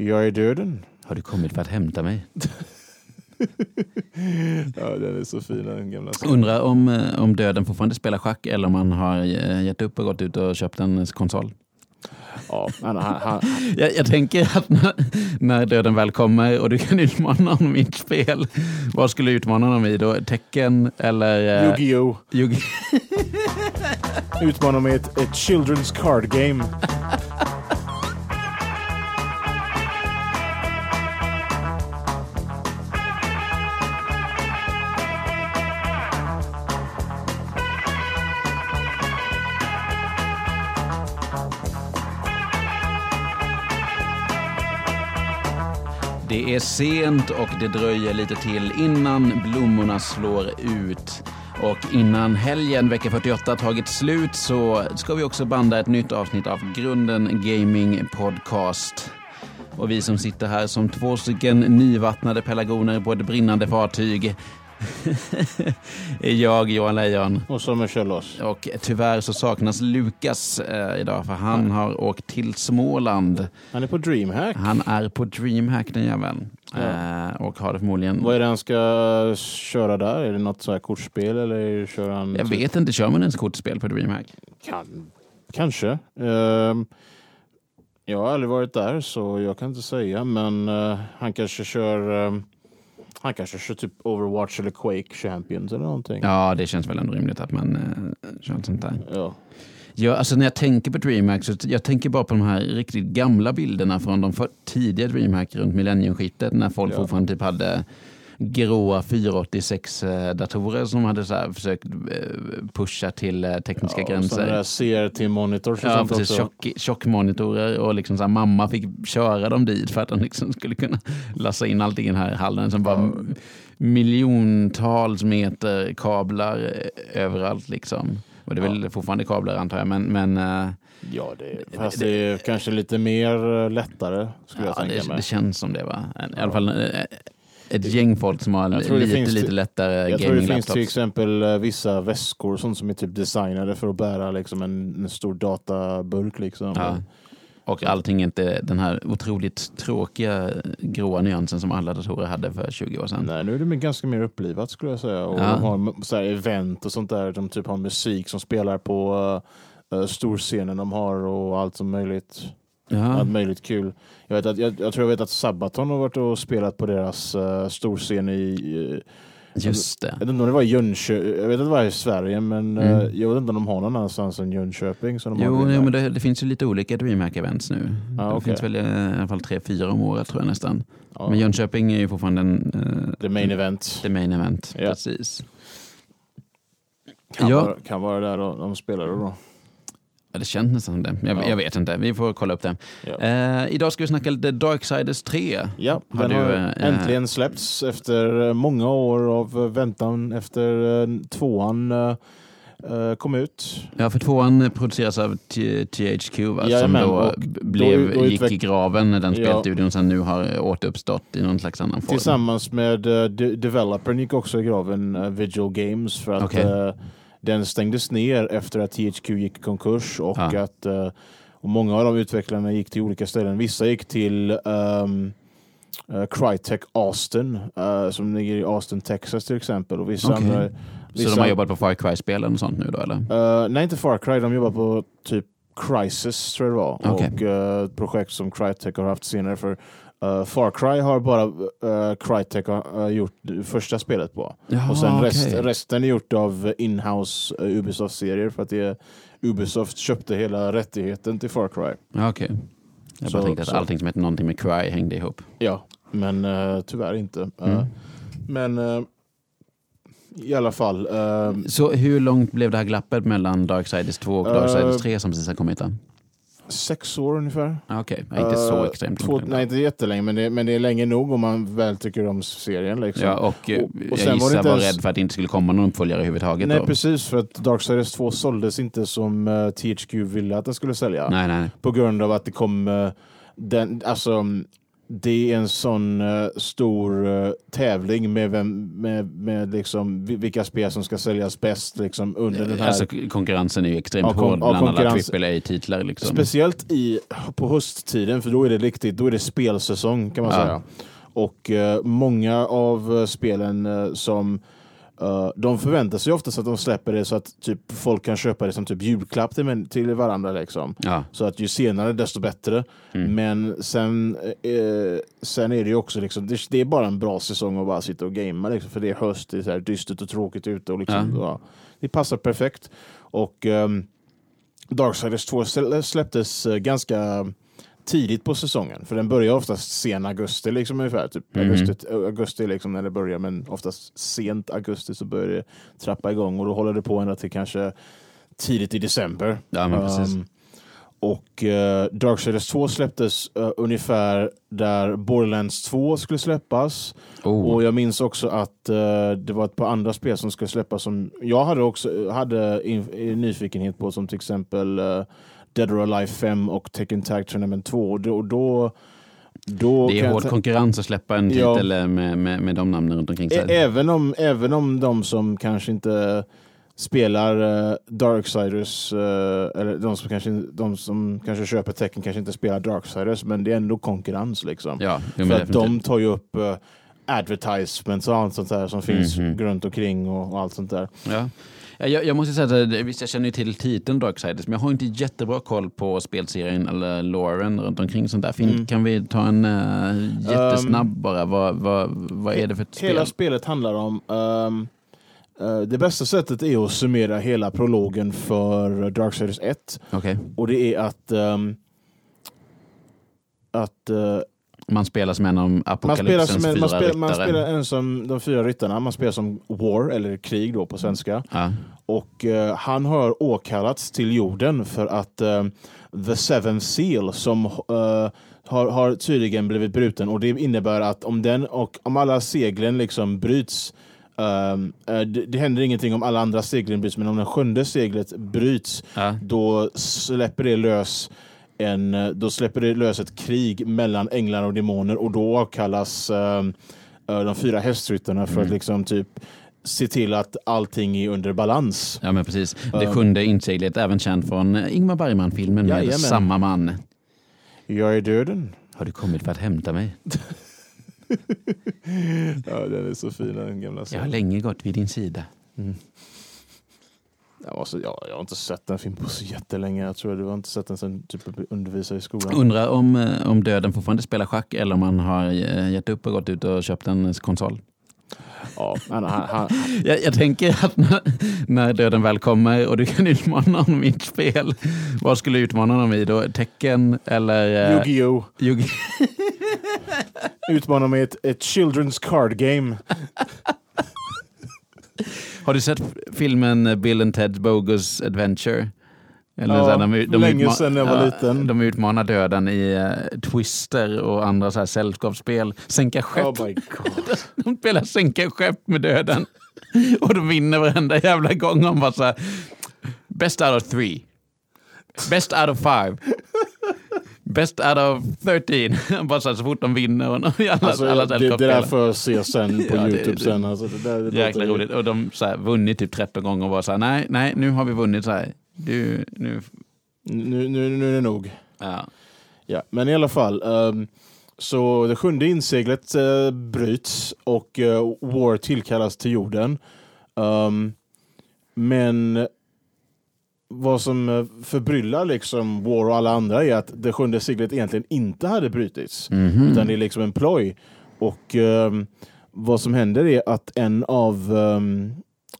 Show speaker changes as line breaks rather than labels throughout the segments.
Jag är döden.
Har du kommit för att hämta mig?
Ja, den är så fin den gamla
Undrar om, eh, om döden fortfarande spelar schack eller om han har eh, gett upp och gått ut och köpt en konsol.
Ja, han, han,
Jag, jag tänker att när, när döden väl kommer och du kan utmana honom i ett spel, vad skulle du utmana honom i då? Tecken eller... eh,
Yu-Gi-Oh!
Yu-Gi-
Utmanar med ett, ett children's card game.
Är sent och det dröjer lite till innan blommorna slår ut. Och innan helgen, vecka 48, tagit slut så ska vi också banda ett nytt avsnitt av Grunden Gaming Podcast. Och vi som sitter här som två stycken nyvattnade pelargoner på ett brinnande fartyg är jag, Johan Lejon.
Och så med Kjellås.
Och tyvärr så saknas Lukas eh, idag för han har åkt till Småland.
Han är på DreamHack.
Han är på DreamHack den jäveln. Eh, och har det förmodligen...
Vad är det han ska köra där? Är det något så här kortspel eller kör han...
Jag vet inte, kör man ens kortspel på DreamHack?
Kan, kanske. Ehm, jag har aldrig varit där så jag kan inte säga men eh, han kanske kör ehm, han kanske kör typ Overwatch eller Quake Champions eller någonting.
Ja, det känns väl ändå rimligt att man eh, kör ett sånt där.
Ja.
Ja, alltså när jag tänker på DreamHack så jag tänker bara på de här riktigt gamla bilderna från de tidiga DreamHack runt millenniumskiftet när folk
Ja.
fortfarande typ hade gråa 486-datorer som hade så försökt eh, pusha till eh, tekniska
Ja,
gränser.
CRT-monitors och
Ja,
sånt
precis.
också.
Tjock, tjockmonitorer och liksom så här, mamma fick köra dem dit för att de liksom skulle kunna lassa in allting i den här hallen som bara miljontals meter kablar eh, överallt liksom. Och det är väl fortfarande kablar antar jag, men, men
Ja, det, fast det är kanske lite mer lättare skulle jag
ja,
tänka
det,
mig.
det känns som det va. I alla fall ett gäng folk som har lite,
finns
lite lättare
Jag tror det finns till exempel eh, vissa väskor och sånt som är typ designade för att bära liksom en, en stor databurk. Liksom.
Ja. Och allting är inte den här otroligt tråkiga gråa nyansen som alla datorer hade för 20 år sedan.
Nej, nu är det ganska mer upplivat skulle jag säga. Och
Ja.
De har så här event och sånt där. De typ har musik som spelar på uh, storscenen de har och allt som möjligt.
Ja.
Allt möjligt kul. Jag, vet att, jag, jag tror jag vet att Sabaton har varit och spelat på deras uh, storscen i eh,
Just det.
Jag vet inte om det var Jönköping, jag vet att det var i Sverige men
Mm.
eh, jag vet inte om de har någon annanstans än Jönköping. Så de har
Jo,
det
jo men det, det finns ju lite olika DreamHack-events nu.
Ja,
det
okej.
finns väl i alla fall tre, fyra om året tror jag nästan.
ja.
Men Jönköping är ju fortfarande en, eh,
The main event.
the main event.
Ja.
Precis.
Kan,
Ja.
vara, kan vara där de spelar då.
Ja, det känns nästan som det. Jag,
Ja.
jag vet inte, vi får kolla upp det.
Ja.
Eh, idag ska vi snacka lite Darksiders 3.
Ja,
Har
den
du,
har
eh,
äntligen släppts efter eh, många år av eh, väntan efter eh, tvåan eh, kom ut.
Ja, för tvåan produceras av THQ va? som
Jajamän,
då
och
b-
då-
blev,
då
gick i graven när den
Ja.
spelstudion sen nu har återuppstått i någon slags annan form.
Tillsammans med uh, de developern gick också i graven uh, Vigil Games för att
Okej.
eh, den stängdes ner efter att THQ gick i konkurs och
Ja.
att eh, och många av de utvecklarna gick till olika ställen. Vissa gick till um, uh, Crytek Austin eh, som ligger i Austin, Texas till exempel. Och vissa
Okej.
andra,
Så
vissa,
de har jobbat på Far Cry-spelen och sånt nu då eller?
Nej, inte Far Cry. De jobbar på typ Crisis, tror jag det var.
Okej.
Och ett projekt som Crytek har haft senare. För eh, Far Cry har bara uh, Crytek eh, gjort första spelet på.
Jaha,
och sen rest,
okej.
resten är gjort av inhouse uh, Ubisoft-serier. För att det Ubisoft köpte hela rättigheten till Far Cry.
Okej. Jag bara
Så-
tänkte att
så-
allting som heter någonting med Cry hängde ihop.
Ja, men tyvärr inte.
Mm.
Men i alla fall.
Så hur långt blev det här glappet mellan Darksiders 2 och Darksiders 3 som precis har kommit? Då?
Sex år ungefär.
Ah, Okej, ja, inte så
Eh,
extremt
två,
långt.
Nej, inte jättelänge, men det, men det är länge nog om man väl tycker om serien. Liksom.
Ja, och, eh,
Och- och
jag
sen var
gissar
inte
var
ens-
rädd för att det inte skulle komma någon uppföljare överhuvudtaget.
Nej,
då.
precis. För att Darksiders 2 såldes inte som eh, THQ ville att den skulle sälja.
nej, nej.
På grund av att det kom... eh, den, alltså, det är en sån uh, stor uh, tävling med, vem, med, med liksom, vilka spel som ska säljas bäst liksom, under den här...
Alltså, konkurrensen är ju extremt
Ja,
hård bland alla AAA-titlar. Liksom.
Speciellt i, på hösttiden, för då är det riktigt, då är det spelsäsong kan man
Ja.
säga. Och eh, många av spelen som eh, de förväntar sig oftast att de släpper det så att typ, folk kan köpa det som typ julklapp till, till varandra. Liksom.
Ja.
Så att ju senare desto bättre.
Mm.
Men sen, eh, sen är det ju också liksom, det, det är bara en bra säsong att bara sitta och gamea liksom, för det är höst, det är så här dystert och tråkigt ute och liksom, ja. det passar perfekt. Och um, Darksiders 2 slä- släpptes eh, ganska tidigt på säsongen, för den börjar oftast sen augusti liksom ungefär. Typ
Mhm.
augusti, augusti liksom när det börjar, men oftast sent augusti så börjar det trappa igång och då håller det på ända till kanske tidigt i december.
Ja, men precis.
Um, och uh, Darksiders 2 släpptes eh, ungefär där Borderlands 2 skulle släppas.
Oh.
Och jag minns också att eh, det var ett par andra spel som skulle släppas som jag hade också hade in, i nyfikenhet på som till exempel uh, Dead or Alive 5 och Tekken Tag Tournament 2. Och då, då, då
det är hård konkurrens att släppa en titel med, med, med de namnen runt omkring sig.
Även om, även om de som kanske inte spelar uh, Darksiders, eh, eller de som, kanske, de som kanske köper tecken kanske inte spelar Darksiders, men det är ändå konkurrens. liksom.
Ja,
För att
definitivt.
de tar ju upp uh, advertisements och allt sånt där som finns
Mhm.
runt omkring och, och allt sånt där.
Ja. Ja, Jag, jag måste säga att eh, visst, jag känner ju till titeln Darksiders, men jag har inte jättebra koll på spelserien eller loren runt omkring sånt där. Fin,
Mm.
Kan vi ta en uh, jättesnabb bara? Vad, vad, vad är det för ett spel?
Hela spelet handlar om... ehm, eh, det bästa sättet är att summera hela prologen för Darksiders 1.
Okej.
Och det är att... ehm, att eh,
Man spelar som en av
man, spelar
apokalypsens
en,
fyra
man, spelar, man
ryttare.
spelar en som de fyra ryttarna. Man spelar som War, eller krig då på svenska.
Ja.
Och eh, han har åkallats till jorden för att eh, The Seven Seal som eh, har, har tydligen blivit bruten och det innebär att om den och om alla seglen liksom bryts eh, det, det händer ingenting om alla andra seglen bryts men om det sjunde seglet bryts
Ja.
då släpper det lös en, eh, då släpper det lös ett krig mellan änglar och demoner och då avkallas ehm, eh, de fyra hästryttarna för att
Mm.
liksom typ se till att allting är under balans.
ja, men precis. Det
Um,
sjunde inseglet, även känd från eh, Ingmar Bergman-filmen med
Jajamän.
samma man.
Jag är döden.
Har du kommit för att hämta mig?
Ja, den är så fin den gamla
Jag har länge gått vid din sida.
Jag, var så, ja, jag har inte sett den film på så jättelänge. Jag tror du har inte sett den sen typ undervisar i skolan.
Undrar om, eh, om döden fortfarande spelar schack eller om han har eh, gett upp och gått ut och köpt en konsol.
Ja, han, han,
Jag, jag tänker att när, när döden väl kommer och du kan utmana honom i ett spel, vad skulle du utmana honom i då? Tecken eller... eh,
Yu-Gi-Oh!
Yu-Gi-
Utmanar med ett, ett children's card game.
Har du sett filmen Bill and Ted Bogus Adventure? Eller
Ja,
så här, de, de,
länge sedan jag var
ja,
liten.
De utmanar döden i eh, Twister och andra så här sällskapsspel. Sänka skepp.
Oh my god.
De spelar sänka skepp med döden. Och de vinner varenda jävla gång. De bara så här, best out of three. Best out of five. Best out of 13. Bara så, här, så fort de vinner. Och alla,
Alltså,
alla
det, det där får jag se sen på
Ja,
Youtube
det-
sen. Alltså, det där, det
Jäkla roligt. Och de så här, vunnit typ 13 gånger och var så här, nej, nej, nu har vi vunnit så här. Du, nu,
Nu, nu, nu är det nog.
ja.
Ja, men i alla fall. ehm, så det sjunde inseglet uh, bryts och eh, War tillkallas till jorden. Ehm, men vad som eh, förbryllar liksom War och alla andra är att det sjunde seglet egentligen inte hade brutits.
Mhm.
Utan det är liksom en ploj. Och ehm, vad som händer är att en av ehm,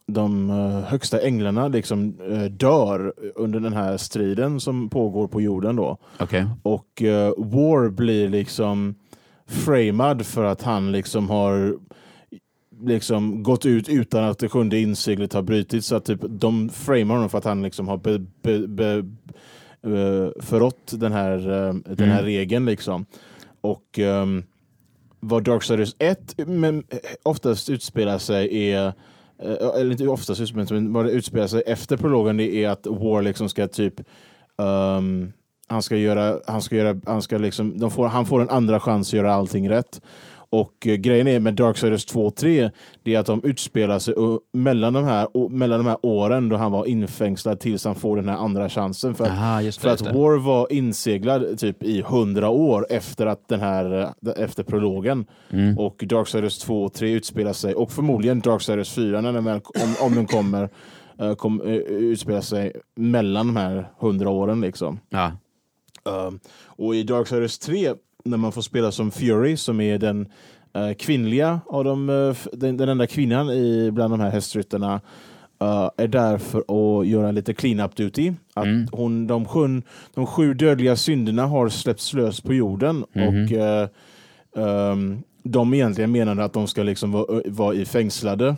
de eh, högsta änglarna liksom eh, dör under den här striden som pågår på jorden då.
Okej.
Och eh, War blir liksom framad för att han liksom har liksom gått ut utan att det sjunde inseglet har brutits. Så att typ, de framar honom för att han liksom har be, be, be, eh, förrått den här, eh, den här
Mm.
regeln. Liksom. Och um, vad Darksiders 1 men, eh, oftast utspelar sig är eller inte oftast utspelar men vad det utspelar sig efter prologen det är att War liksom ska typ ehm, han ska göra, han ska göra, han ska liksom, får, han får en andra chans att göra allting rätt. Och eh, grejen är med Darksiders 2 och 3, det är att de utspelar sig mellan, de här, mellan de här åren då han var infängslad tills han får den här andra chansen. För att,
Aha, det,
för att. War var inseglad typ i hundra år efter, att den här, eh, efter prologen.
Mm.
Och Darksiders 2 och 3 utspelar sig, och förmodligen Darksiders 4 när den väl, om, om den kommer, uh, kom, utspelar sig mellan de här hundra åren. Liksom.
Ja.
Um, och i Darksiders 3, när man får spela som Fury, som är den uh, kvinnliga av de, uh, den, den enda kvinnan i, bland de här hästryttarna, uh, är där för att göra lite clean-up duty. Att
Mm.
hon, de, sju, de sju dödliga synderna har släppts lös på jorden
Mhm.
och uh, um, de egentligen menade att de ska liksom vara, vara i fängslade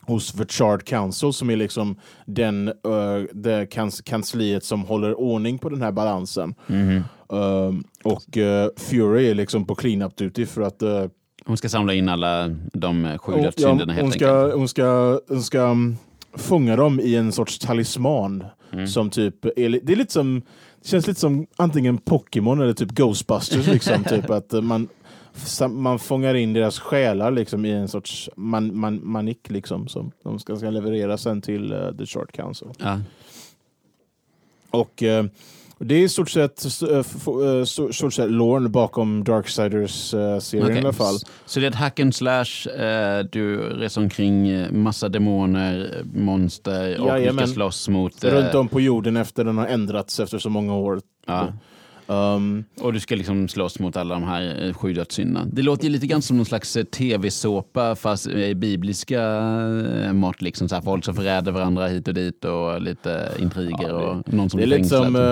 hos The Chart Council som är liksom den, uh, det kans kansliet som håller ordning på den här balansen.
Mhm.
Um, och uh, Fury är liksom på clean-up duty för att uh,
Hon ska samla in alla de sju
hon,
dödssynderna helt
hon, ska, hon, ska, hon ska um, fånga dem i en sorts talisman.
Mm.
Som typ, är, det är lite som, det känns lite som antingen Pokémon eller typ Ghostbusters. liksom, typ att uh, man, man fångar in deras själar liksom, i en sorts man, man, manik liksom, som de ska, ska leverera sen till uh, The Short Council.
Ja.
Och eh, det är i stort sett, uh, stort sett lorn bakom Darksiders-serien
Okej.
i alla fall.
Så det är ett hack and slash, eh, du reser omkring massa demoner, monster och
Jajamän.
ska slåss mot...
Runt om på jorden efter den har ändrats efter så många år.
Ja.
Um,
Och du ska liksom slåss mot alla de här eh, sju dödssynderna. Det låter ju lite grann som någon slags eh, tv-såpa fast i bibliska eh, mått. Liksom, så här, folk som förräder varandra hit och dit och lite intriger
Ja, det-
och någon som
det är lite som... eh,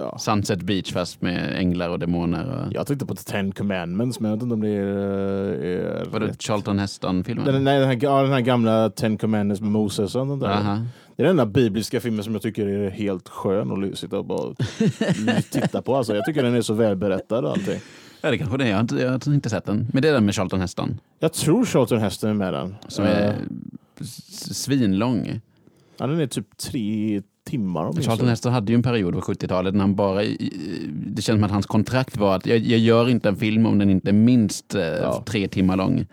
ja.
Sunset Beach fast med änglar och demoner. Och...
Jag tänkte på The Ten Commandments, men jag vet inte om det är... är rätt.
Charlton Heston-filmen?
Den, nej, den, här, ja, den här gamla Ten Commandments med Moses och sånt där.
Aha.
Det är den enda bibliska filmen som jag tycker är helt skön att sitta och bara titta på. Alltså, jag tycker den är så välberättad och allting.
Ja, det kanske det är. Jag har inte, jag har inte sett den. Men det är den med Charlton Heston.
Jag tror Charlton Heston är med den.
Som är s- svinlång.
ja, den är typ tre timmar om
Charlton Heston hade ju en period på 70-talet när han bara... Det känns som att hans kontrakt var att jag, jag gör inte en film om den inte är minst eh,
Ja.
tre timmar lång.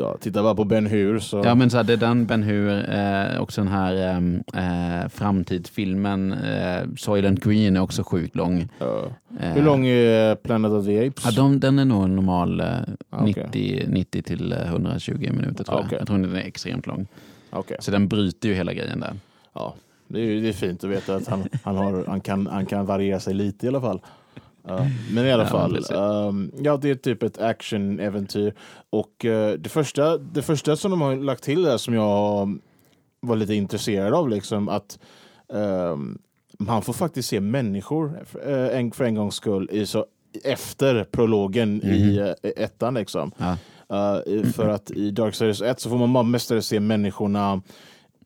Ja, titta bara på Ben Hur. Så.
Ja men så här, det är den Ben Hur, eh, också den här ehm, eh, framtidsfilmen eh, Soylent Green är också sjukt lång.
Ja.
Eh,
Hur lång är Planet of the Apes?
Ja, de, den är nog normal eh,
Ah, okej.
90, 90 till eh, 120 minuter tror jag.
Okej.
Jag tror den är extremt lång.
Okej.
Så den bryter ju hela grejen där.
Ja, det är, det är fint att veta att han, han, har, han, kan, han kan variera sig lite i alla fall. Ja, men i alla
Ja,
fall,
precis.
ehm, ja det är typ ett actionäventyr. Och eh, det, första, det första som de har lagt till där som jag var lite intresserad av, liksom att ehm, man får faktiskt se människor eh, en, för en gångs skull i så, efter prologen i eh, ettan. Liksom.
Ja.
Uh, för att i Darksiders 1 så får man bara mestadels se människorna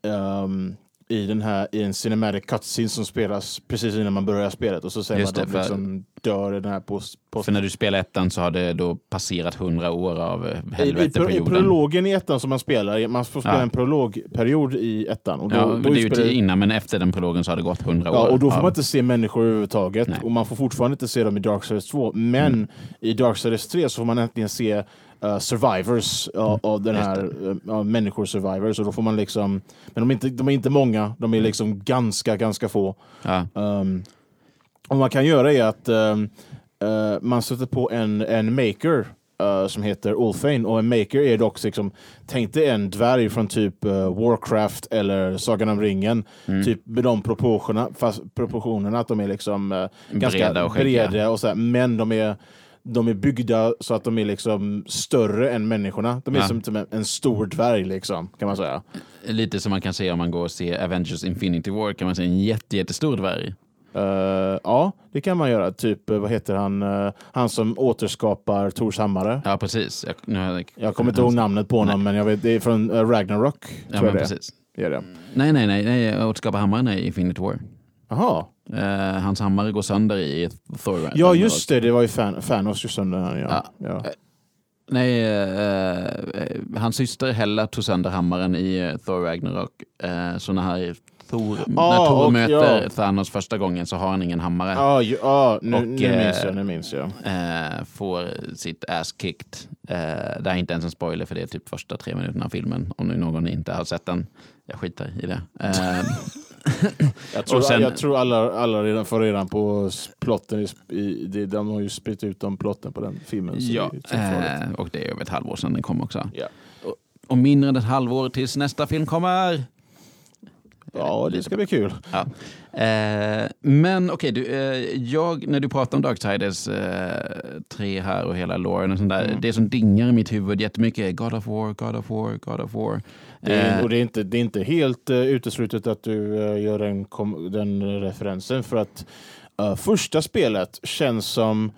ehm, i, den här, i en cinematic cutscene som spelas precis innan man börjar spelet och så ser
Just
man att de liksom dör i den här post... post
För när du spelar ettan så har det då passerat 100 år av eh,
I, i,
helvete på
I
jorden.
prologen i ettan som man spelar, man får spela
Ja.
en prologperiod i ettan. Och då,
Ja,
då
men det är ju till innan, men efter den prologen så har det gått 100 år.
Ja, och då får
av-
man inte se människor överhuvudtaget.
Nej. Mm.
Och man får fortfarande inte se dem i Darksiders 2. Men i Darksiders 3 så får man äntligen se uh, survivors av, av den
Mm. Just
här, uh, av människor survivors. Och då får man liksom, men de är, inte, de är inte många, de är liksom ganska, ganska få.
Ja.
Um, och vad man kan göra är att um, uh, man sätter på en, en maker uh, som heter Ulfane och en maker är dock liksom, tänk dig en dvärg från typ uh, Warcraft eller Sagan om ringen,
Mm.
typ med de proportionerna, fast proportionerna att de är liksom uh, ganska
Breda och
breda och så här, men de är de är byggda så att de är liksom större än människorna. De är
Ja.
som typ en- stor dvärg liksom, kan man säga.
Lite som man kan se om man går och ser Avengers Infinity War kan man se en jätte, jättestor dvärg.
Eh, ja, det kan man göra. Typ, eh, vad heter han? eh, han som återskapar Tors hammare.
Ja, precis. Jag, nu jag,
Jag kommer inte ihåg namnet på honom, men jag vet, det är från eh, Ragnarok.
Ja, men
det
precis.
är. det.
Nej, nej, nej, nej. Återskapa hammaren i Infinity War.
Jaha.
Eh, hans hammare går sönder i ett Thor.
Ja, just det. Det var ju fan, Thanos just sönder den. Ja. Ja.
Nej, eh, eh, hans syster Hella tog sönder hammaren i eh, Thor Ragnarok. Eh, så när Thor,
Ja,
när Thor
och-
möter
ja.
Thanos första gången så har han ingen hammare.
Ja, ju- ja nu,
Och,
nu
eh,
minns jag. Nu minns jag.
eh, får sitt ass kicked. Eh, det är inte ens en spoiler för det är typ första tre minuterna av filmen. Om nu någon inte har sett den. Jag skiter i det.
Jag tror,
sen-
jag tror alla, alla redan får redan på plotten. I, de har ju spritt ut om plotten på den filmen.
ja,
det
eh, och det är över ett halvår sedan den kom också.
Ja.
Och, och mindre än ett halvår tills nästa film kommer.
Ja, det ska bli kul.
Ja. Eh, men okej, du, eh, jag, när du pratar om Darksiders eh, tre här och hela loren och sånt där,
Mm.
det som dingar i mitt huvud jättemycket är God of War, God of War, God of War.
Det är,
Eh,
och det är, inte, det är inte helt uh, uteslutet att du eh, gör den, kom, den referensen för att eh, första spelet känns som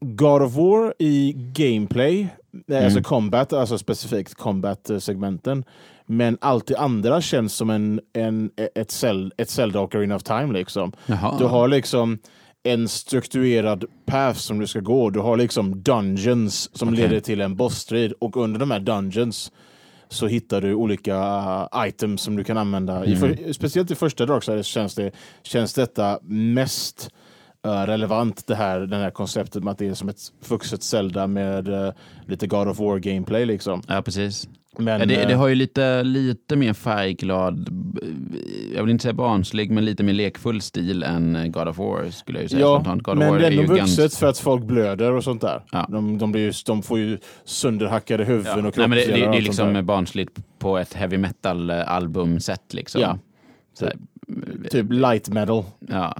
God of War i gameplay, mm. alltså combat, alltså specifikt combat-segmenten. Men allt det andra känns som en, en, ett, Zel, ett Zelda Ocarina of Time. Liksom.
Jaha.
Du har liksom en strukturerad path som du ska gå. Du har liksom dungeons som
Okej.
leder till en bossstrid och under de här dungeons så hittar du olika uh, items som du kan använda. I för, speciellt i första Darksiders känns, det, känns detta mest relevant, det här, den här konceptet med att det är som ett vuxet Zelda med uh, lite God of War gameplay. Liksom.
Ja, precis.
Men,
Ja, det, det
eh,
har ju lite, lite mer färgglad, jag vill inte säga barnslig, men lite mer lekfull stil än God of War skulle jag ju säga.
Ja,
spontant. God of
men
War
det är
ju
ändå
ganska-
vuxet för att folk blöder och sånt där.
Ja.
De, de, blir ju, de får ju sönderhackade huvuden
Ja.
och
men det, det,
kroppsdelar
det är liksom barnsligt på ett heavy metal-album-sätt. Liksom.
Ja.
Så,
Typ light metal.
ja,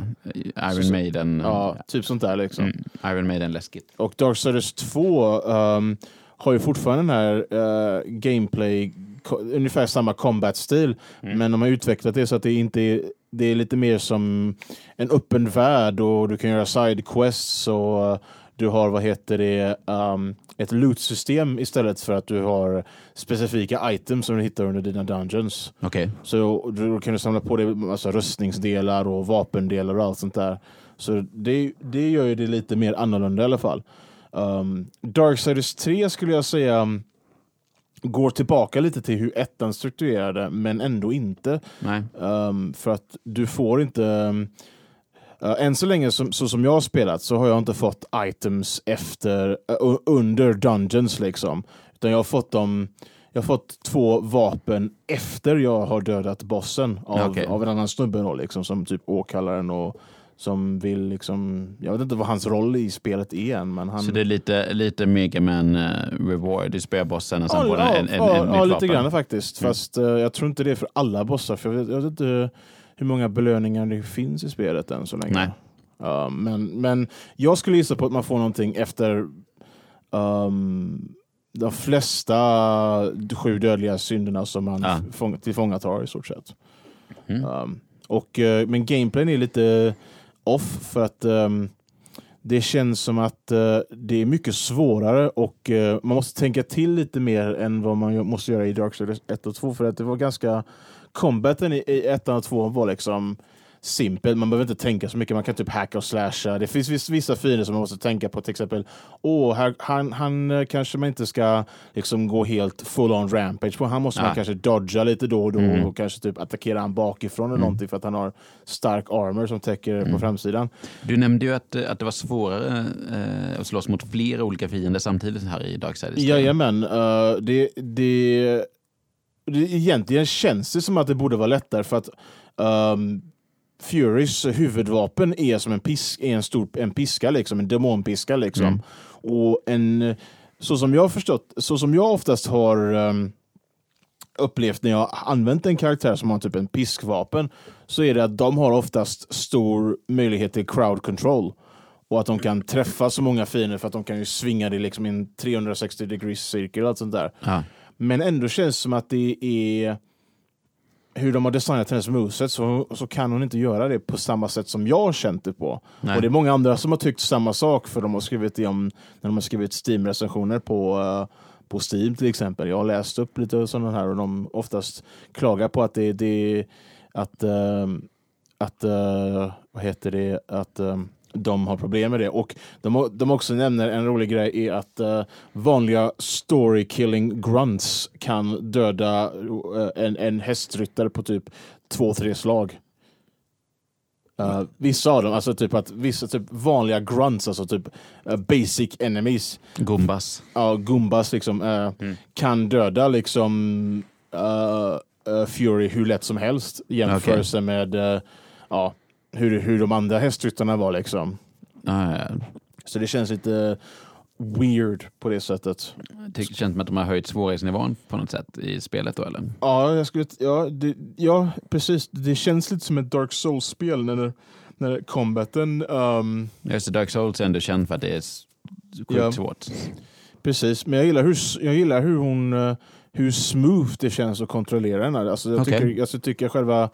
Iron
Så-
Maiden.
Ja, typ sånt där liksom.
Mm, Iron Maiden läskigt.
Och Darksiders 2 um, har ju fortfarande den här uh, gameplay, ungefär samma combat-stil.
Mm.
Men de har utvecklat det så att det inte är, det är lite mer som en öppen värld och du kan göra side quests och du har, vad heter det, um, ett loot-system istället för att du har specifika items som du hittar under dina dungeons.
Okej.
Så du kan du samla på dig massa rustningsdelar och vapendelar och allt sånt där. Så det, det gör ju det lite mer annorlunda i alla fall. Um, Darksiders 3 skulle jag säga um, går tillbaka lite till hur ettan strukturerade, men ändå inte. Um, för att du får inte... Um, än så länge, som, så som jag har spelat, så har jag inte fått items efter, uh, under dungeons liksom. Utan jag har fått dem... Jag har fått två vapen efter jag har dödat bossen av,
Okej.
av en annan snubbe då, liksom, som typ åkallaren och som vill liksom... Jag vet inte vad hans roll i spelet är än, men han...
Så det är lite, lite Mega Man uh, reward. Du spöar bossen och sen
Ja,
får
ja,
en, en,
ja,
en,
ja,
nytt
lite grann faktiskt.
Mm.
Fast eh, jag tror inte det är för alla bossar. För jag vet, jag vet inte hur många belöningar det finns i spelet än så länge.
Nej.
Ja, men, men jag skulle gissa på att man får någonting efter um, de flesta sju dödliga synderna som man
Ja.
fång, tillfångatar i stort sett.
Mm.
Um, och, eh, men gameplayen är lite off för att um, det känns som att eh, det är mycket svårare och eh, man måste tänka till lite mer än vad man måste göra i Darksiders 1 och 2 för att det var ganska combaten i, i 1 och 2 var liksom simpel. Man behöver inte tänka så mycket. Man kan typ hacka och slasha. Det finns viss- vissa fiender som man måste tänka på. Till exempel, åh, här, han, han eh, kanske man inte ska liksom gå helt full on rampage på. Han måste man
Ja.
kanske dodga lite då och då
Mm.
och kanske typ attackera han bakifrån eller
Mm.
någonting för att han har stark armor som täcker på
Mm.
framsidan.
Du nämnde ju att, eh, att det var svårare eh, att slåss mot flera olika fiender samtidigt här i Darksiders.
Jajamän. Uh, det, det, det, egentligen känns det som att det borde vara lättare för att um, Furys huvudvapen är som en, pisk, är en stor en piska, liksom, en demonpiska. Liksom.
Mm.
Och en, så som jag förstått, så som jag oftast har um, upplevt när jag använt en karaktär som har typ en piskvapen, så är det att de har oftast stor möjlighet till crowd control. Och att de kan träffa så många fiender för att de kan ju svinga det liksom i en 360 degrees cirkel och allt sånt där.
Ja.
Men ändå känns det som att det är hur de har designat hennes moveset så, så kan hon inte göra det på samma sätt som jag har känt det på.
Nej.
Och det är många andra som har tyckt samma sak för de har skrivit det om när de har skrivit Steam-recensioner på, eh, på Steam till exempel. Jag har läst upp lite sådana här och de oftast klagar på att det det att, eh, att eh, vad heter det, att de har problem med det. Och de, de också nämner en rolig grej är att eh, vanliga story killing grunts kan döda eh, en, en hästryttare på typ två, tre slag. Uh, vissa av dem, alltså typ att vissa typ vanliga grunts, alltså typ uh, basic enemies.
Gumbas.
Ja, uh, gumbas liksom. Uh,
Mm.
Kan döda liksom uh, uh, Fury hur lätt som helst i jämförelse med uh, ja, hur, hur de andra hästryttarna var liksom.
Ja.
Så det känns lite weird på det sättet.
Det känns som att de har höjt svårighetsnivån på något sätt i spelet då eller?
Ja, jag skulle, ja, det, ja, precis. Det känns lite som ett Dark Souls-spel när, när combaten... Um,
Just det, Dark Souls är ändå känd för att det är sjukt
Ja.
svårt.
precis, men jag gillar hur, jag gillar hur hon... eh, hur smooth det känns att kontrollera den. här. Alltså, jag,
Okej.
tycker, alltså, tycker själva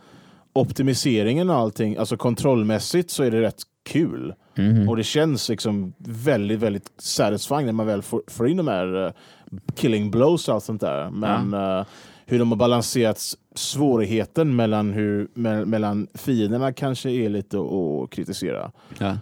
optimiseringen och allting, alltså kontrollmässigt så är det rätt kul.
Mhm.
Och det känns liksom väldigt, väldigt satisfying när man väl får, får in de här eh, killing blows och allt sånt där. Men eh, hur de har balanserat svårigheten mellan, hur, me mellan fienderna kanske är lite att kritisera.
Ja.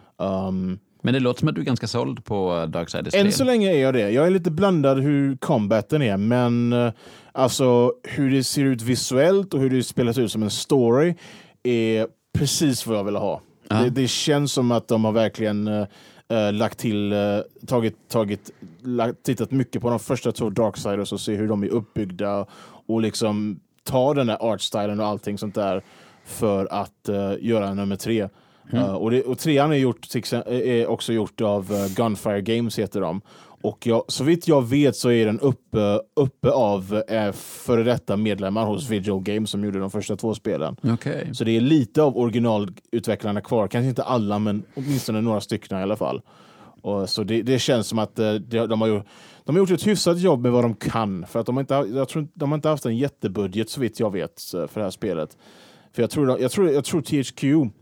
Um,
Men det låter som att du är ganska såld på Darksiders 3.
än så länge är jag det. Jag är lite blandad hur combaten är, men eh, alltså hur det ser ut visuellt och hur det spelas ut som en story är precis vad jag vill ha.
Ja.
Det, det känns som att de har verkligen eh, eh, lagt till, eh, tagit, tagit, lagt, tittat mycket på de första två Darksiders och se hur de är uppbyggda och liksom ta den där artstylen och allting sånt där för att eh, göra nummer tre. Eh, och, det, och trean är, gjort, exempel, är också gjort av eh, Gunfire Games heter de. Och jag, så vitt jag vet så är den uppe, uppe av före detta medlemmar hos Visual Games som gjorde de första två spelen.
Okej.
Så det är lite av originalutvecklarna kvar, kanske inte alla men åtminstone några stycken i alla fall. Och så det, det känns som att eh, de, har gjort, de har gjort ett hyfsat jobb med vad de kan. För att de har inte, jag tror, de har inte haft en jättebudget så vitt jag vet eh, för det här spelet. För jag tror, jag tror, jag tror THQ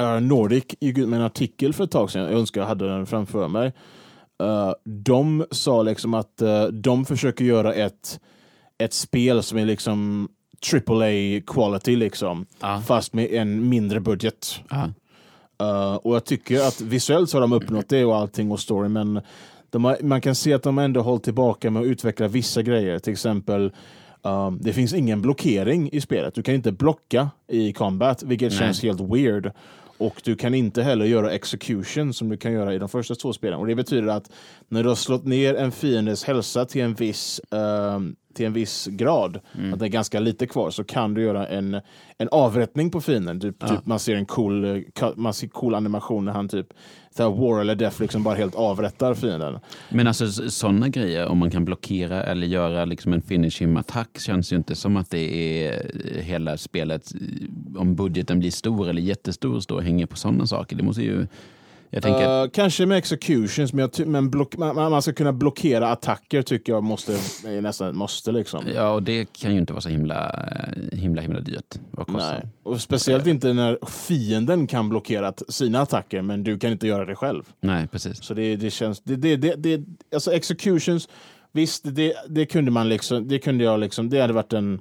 uh, Nordic gick ut med en artikel för ett tag sedan, jag önskar jag hade den framför mig. Eh, de sa liksom att eh, de försöker göra ett, ett spel som är liksom AAA quality liksom.
Ja.
Fast med en mindre budget.
Ja.
Uh, och jag tycker att visuellt så har de uppnått det och allting och story, men har, man kan se att de ändå hållit tillbaka med att utveckla vissa grejer. Till exempel, um, det finns ingen blockering i spelet. Du kan inte blocka i combat, vilket
Nej.
känns helt weird. Och du kan inte heller göra execution som du kan göra i de första två spelen. Och det betyder att när du har slått ner en fiendes hälsa till en viss, um, till en viss grad, att det är ganska lite kvar, så kan du göra en, en avrättning på fienden. Typ,
Ja.
typ man ser en cool, eh, man ser cool animation när han typ så här, war eller death liksom bara helt avrättar fienden.
Men alltså sådana grejer, om man kan blockera eller göra liksom en finish him attack känns ju inte som att det är hela spelet, om budgeten blir stor eller jättestor, står och hänger på sådana saker. Det måste ju, jag tänker,
Eh, kanske med executions, men, men block, man, man ska kunna blockera attacker tycker jag måste, nästan ett måste. Liksom.
ja och det kan ju inte vara så himla, himla, himla dyrt.
Nej. Och speciellt inte när fienden kan blockera sina attacker, men du kan inte göra det själv.
Nej, precis.
Så det, det känns... Det, det, det, det, alltså executions, visst, det, det kunde man liksom... Det kunde jag liksom... Det hade varit en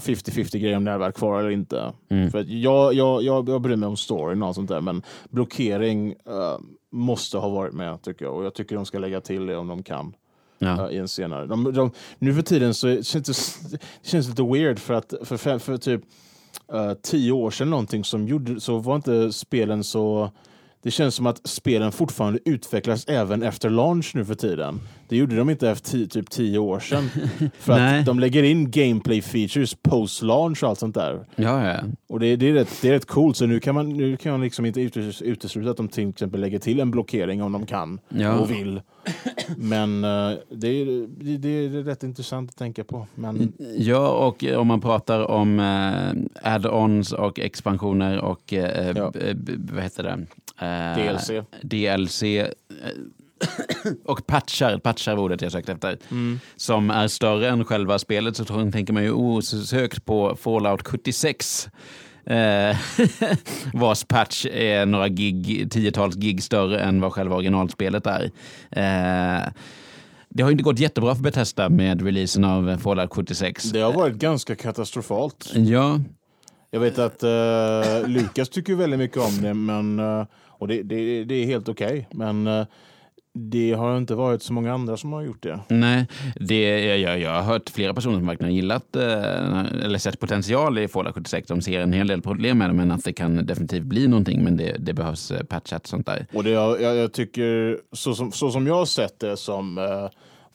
50-50 grej om det hade varit kvar eller inte.
Mm.
För att jag, jag, jag, jag bryr mig om storyn och sånt där, men blockering eh, måste ha varit med tycker jag. Och jag tycker de ska lägga till det om de kan
Ja.
eh, i en senare. De, de, nu för tiden så känns det, det känns lite weird för att för, fem, för typ eh, tio år sedan någonting som gjorde, så var inte spelen så det känns som att spelen fortfarande utvecklas även efter launch nu för tiden. Det gjorde de inte efter ti- typ tio år sedan. För att de lägger in gameplay features post-launch och allt sånt där.
Ja, ja.
Och det, det, är, rätt, det är rätt coolt, så nu kan man, nu kan man liksom inte utes- utesluta att de till exempel lägger till en blockering om de kan
Ja.
och vill. Men eh, det, är, det, är rätt intressant att tänka på. Men
Ja, och om man pratar om eh, add-ons och expansioner och eh,
Ja.
vad heter det? Eh,
DLC.
DLC eh, och patchar, patchar var ordet jag sökte efter, som är större än själva spelet så tänker man ju osökt på Fallout 76. Eh, vars patch är några gig, tiotals gig större än vad själva originalspelet är. Eh, det har inte gått jättebra för Bethesda med releasen av Fallout 76.
det har varit ganska katastrofalt.
Ja,
Jag vet att uh, Lukas tycker väldigt mycket om det, men, eh, och det, det, det är helt okej. Men eh, det har inte varit så många andra som har gjort det.
Nej, det, jag, jag har hört flera personer som verkligen har gillat eh, eller sett potential i Fallout 76. De ser en hel del problem med det, men att det kan definitivt bli någonting. Men det, det behövs eh, patchat och sånt där.
Och det, jag, jag tycker, så som, så som jag har sett det som eh,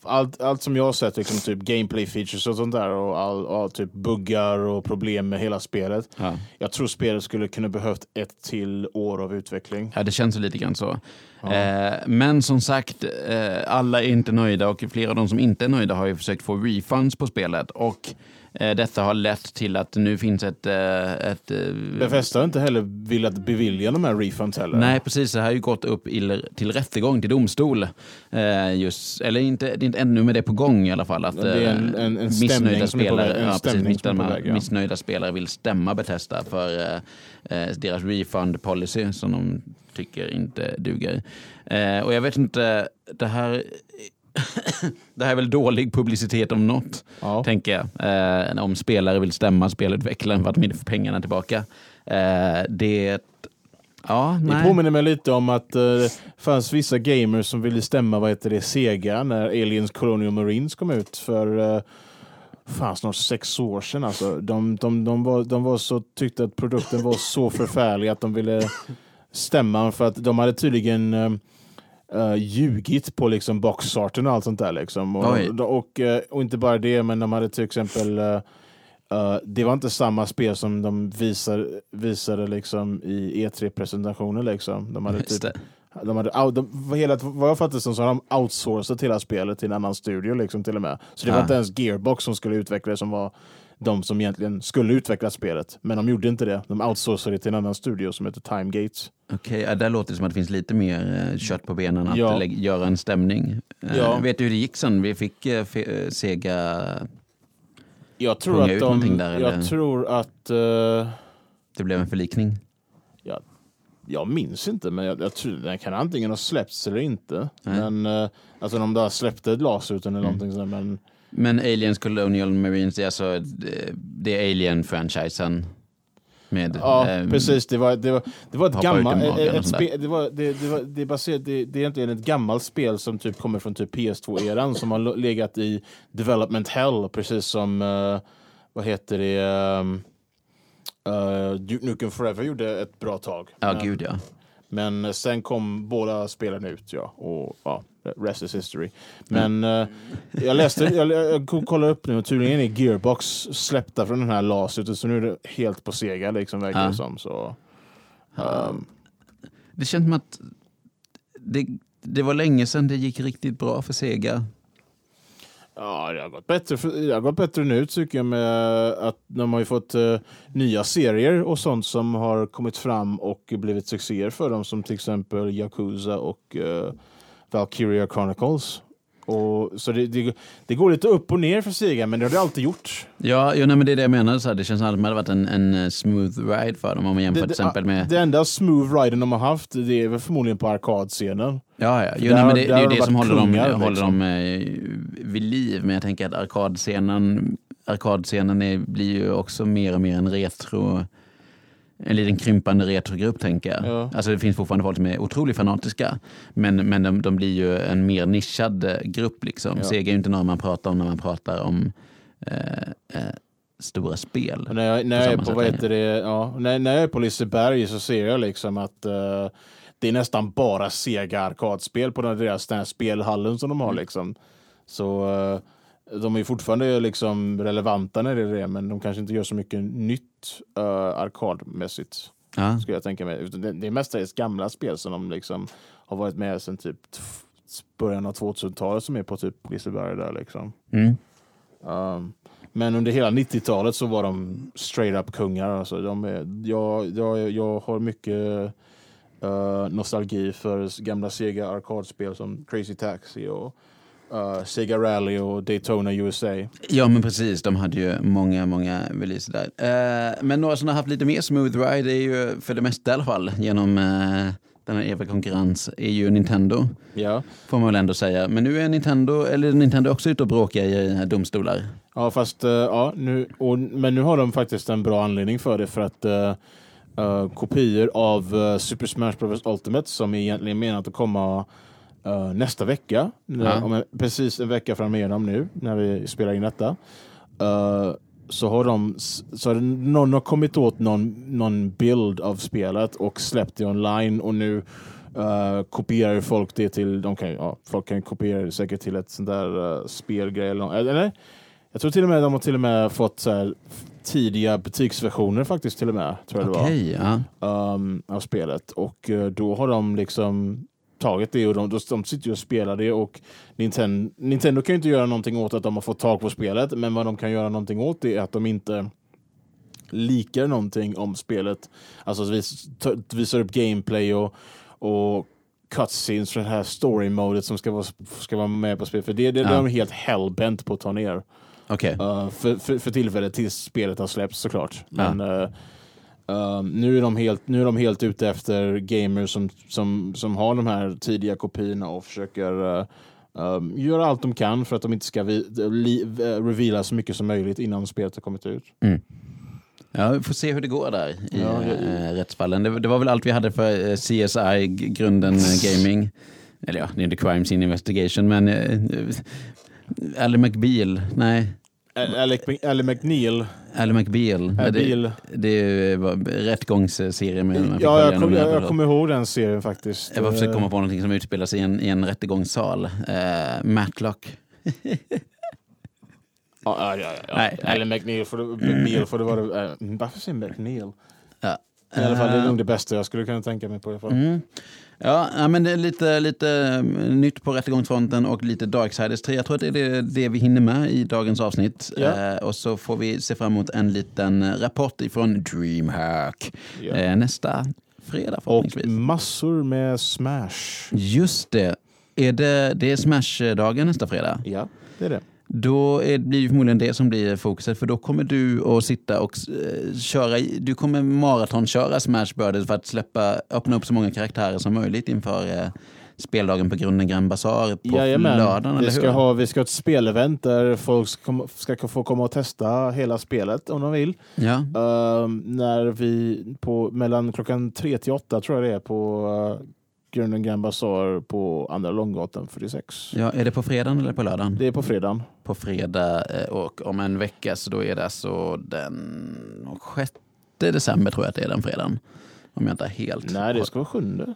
allt, allt som jag har sett, liksom typ gameplay features och sånt där och all, all typ buggar och problem med hela spelet.
Ja.
Jag tror spelet skulle kunna behövt ett till år av utveckling.
Ja, det känns lite grann så. Eh, men som sagt, eh, alla är inte nöjda och flera av de som inte är nöjda har ju försökt få refunds på spelet. Och detta har lett till att nu finns ett... eh, ett eh,
Bethesda har inte heller velat bevilja de här refunds heller.
Nej, precis. Det här har ju gått upp il- till rättegång, till domstol. Eh, just, eller inte, det är inte ännu, men det är på gång i alla fall. Att,
Det är en-
eh,
en- en
missnöjda
väg-
spelare,
en
ja, precis, missnöjda,
väg, ja.
missnöjda spelare vill stämma Bethesda för eh, eh, deras refund policy som de tycker inte duger. Eh, och jag vet inte, det här... det här är väl dålig publicitet om något,
Ja.
tänker jag. Eh, om spelare vill stämma spelutvecklaren för att de inte får pengarna tillbaka. Eh, det... Ja,
Det
nej.
påminner mig lite om att eh, det fanns vissa gamers som ville stämma vad heter det, Sega när Aliens Colonial Marines kom ut för eh, fan, snart sex år sedan. Alltså. De, de, de, var, de var så, tyckte att produkten var så förfärlig att de ville stämma för att de hade tydligen eh, eh, ljugit på liksom boxarten och allt sånt där. Liksom. Och, och, eh, och inte bara det, men de hade till exempel eh, eh, det var inte samma spel som de visar, visade liksom i E3-presentationen. Liksom. De hade typ de hade, out- de, hela, vad jag fattar som så har de outsourcat hela spelet till en annan studio liksom till och med. Så det var
Ah.
inte ens Gearbox som skulle utveckla det som var de som egentligen skulle utveckla spelet. Men de gjorde inte det. De outsourcade det till en annan studio som heter Time Gates.
Okej, ja, där låter det som att det finns lite mer eh, kött på benen att
Ja.
göra en stämning. Eh,
Ja.
Vet du hur det gick sen? Vi fick eh, Sega,
Jag tror att de...
där, eller?
jag tror att... eh,
det blev en förlikning.
jag minns inte, men jag, jag tror den kan antingen ha släppts eller inte.
Nej.
Men uh, alltså de där släppte glasluten eller
Mm.
någonting sånt. Men
Men Aliens Colonial Marines, det är alltså det, är Alien-franchisen. Med,
Ja,
eh,
precis. Det var, det var, det var ett gammalt...
och
Ett spe, det, var, det, det, var, det, är baserat, det, det är egentligen ett gammalt spel som typ kommer från typ PS2-eran som har legat i development hell, precis som... eh, vad heter det? Um, uh, Duke Nukem Forever gjorde ett bra tag.
Ja,
men,
gud ja.
Men sen kom båda spelen ut, ja. Och ja, rest is history. Men eh, jag läste, jag, jag kollade upp nu och tydligen är Gearbox släppta från den här LAS, så nu är det helt på Sega liksom, verkar det
Ja.
som. Så. Um,
Det känns som att det, det var länge sedan det gick riktigt bra för Sega.
Ja, det har gått bättre, det har gått bättre nu tycker jag med att de har ju fått uh, nya serier och sånt som har kommit fram och blivit succéer för dem som till exempel Yakuza och uh, Valkyria Chronicles. Och, så det, det, det går lite upp och ner för Sega, men det har det alltid gjort.
Ja, jo, nej, men det är det jag menar. Så här, det känns som att det hade varit en, en eh, smooth ride för dem om man jämför
det,
till exempel med...
det enda smooth riden de har haft, det är väl förmodligen på arkadscenen.
Ja, ja. Jo,
där
nej, men det, det är ju det som håller dem,
kungar,
håller
liksom.
dem eh, vid liv. Men jag tänker att arkadscenen, arkadscenen är, blir ju också mer och mer en retro... En liten krympande retrogrupp tänker jag.
Ja.
Alltså det finns fortfarande folk som är otroligt fanatiska. Men, men de, de blir ju en mer nischad eh, grupp liksom.
Ja.
Sega är ju inte något man pratar om när man pratar om eh, eh, stora spel.
När jag, när jag är på, vad heter det, ja, när, när jag är på Liseberg så ser jag liksom att eh, det är nästan bara Sega arkadspel på den deras den här spelhallen som de har.
Mm.
Liksom. Så eh, de är fortfarande liksom relevanta när det är det, men de kanske inte gör så mycket nytt uh, arkadmässigt,
Ja.
skulle jag tänka mig. Det, det är mestadels gamla spel som de liksom har varit med sedan typ början av 2000-talet som är på typ Liseberg där liksom.
Mm.
Um, men under hela 90-talet så var de straight up kungar. Alltså, de är, jag, jag, jag har mycket uh, nostalgi för gamla Sega arkadspel som Crazy Taxi och uh, Sega Rally och Daytona USA.
Ja, men precis. De hade ju många, många releaser där. Eh, men några som har haft lite mer smooth ride är ju, för det mesta i alla fall, genom eh, den här eviga konkurrens, är ju Nintendo.
Ja.
Får man väl ändå säga. Men nu är Nintendo, eller Nintendo också ute och bråkar i domstolar.
Ja, fast uh, ja, nu, och, men nu har de faktiskt en bra anledning för det för att uh, uh, kopior av uh, Super Smash Bros Ultimate som är egentligen menat att komma eh, nästa vecka.
Ja.
Om en, precis en vecka fram igenom nu när vi spelar in detta. Eh, så har de så har någon har kommit åt någon, någon bild av spelet och släppt det online och nu uh, kopierar folk det till, de kan, ja, folk kan kopiera det säkert till ett sånt där uh, spelgrej eller, nå- eller jag tror till och med de har till och med fått så här, tidiga butiksversioner faktiskt till och med. Tror jag det var
ja.
um, av spelet. Och eh, då har de liksom tagit det och de, de, sitter ju och spelar det och Nintendo, Nintendo kan ju inte göra någonting åt att de har fått tag på spelet men vad de kan göra någonting åt det är att de inte likar någonting om spelet. Alltså vis, visar upp gameplay och, och cutscenes för det här story-modet som ska vara, ska vara med på spelet. För det, det, det
Ja.
är de helt hellbent på att ta ner.
Okej.
Uh, för, för, för tillfället tills spelet har släppts såklart. Men uh, um, nu, är de helt, nu är de helt ute efter gamers som, som, som har de här tidiga kopiorna och försöker uh, um, göra allt de kan för att de inte ska vi, li, uh, reveala så mycket som möjligt innan spelet har kommit ut.
Ja, vi får se hur det går där i
Ja,
eh, rättsfallen. Det, det var väl allt vi hade för CSI, grunden gaming. Eller ja, det är inte Crime Scene Investigation, men Ally McBeal, nej,
Alec, Alec McNeil.
Ally McBeal. Det, det var rättegångsserie med
Ja, jag, kom, jag, jag kommer ihåg den serien faktiskt.
Jag försöker
Eh,
komma på någonting som utspelar sig i en, i en rättegångssal. Eh, Matlock.
Ja, ja, ja, ja.
Nej.
Alec McNeil får det, McNeil får det vara... Uh, varför säger McNeil? I alla fall, det är
Eh,
nog det bästa jag skulle kunna tänka mig på. I alla fall.
Mm. Ja, men det är lite, lite mm, nytt på rättegångsfronten och lite Darksiders 3. Jag tror att det är det, det vi hinner med i dagens avsnitt.
Ja.
Eh, och så får vi se fram emot en liten rapport ifrån DreamHack
Ja.
eh, nästa fredag
Och
förhoppningsvis.
massor med Smash.
Just det. Är det, det är Smash-dagen nästa fredag.
Ja, det är det.
Då är, blir förmodligen det som blir fokuset för då kommer du att sitta och eh, köra, du kommer maratonköra Smash Brothers för att släppa, öppna upp så många karaktärer som möjligt inför eh, speldagen på Grunden Grand Bazaar på
Jajamän.
lördagen,
vi ska, ha, vi ska ha ett spelevent där folk ska, ska få komma och testa hela spelet om de vill.
Ja,
Ehm, när vi på mellan klockan tre till åtta tror jag det är på uh, Grunden Grand Bazaar på Andra Långgatan 46.
ja, är det på fredagen eller på lördagen?
Det är på fredagen.
På fredag eh, och om en vecka så då är det alltså den 6 december tror jag att det är den fredagen. Om jag inte helt...
Nej, det ska vara sjunde.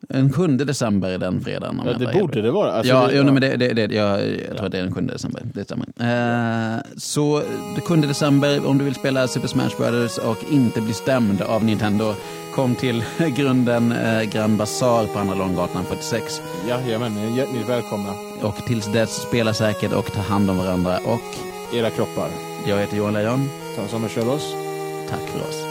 Den 7 december är den fredagen.
Ja, det borde det vara. Alltså,
ja,
det,
jo, nej, men det, det, det, jag, jag tror att det är den 7 december. Det stämmer. Eh, så den 7 december, om du vill spela Super Smash Brothers och inte bli stämd av Nintendo, kom till grunden eh, Grand Bazaar på Andra Långgatan 46.
Jajamän, ni är hjärtligt välkomna.
Och tills dess, spela säkert och ta hand om varandra. Och
Era kroppar.
jag heter Johan Lejon.
Ta som en oss.
Tack för oss.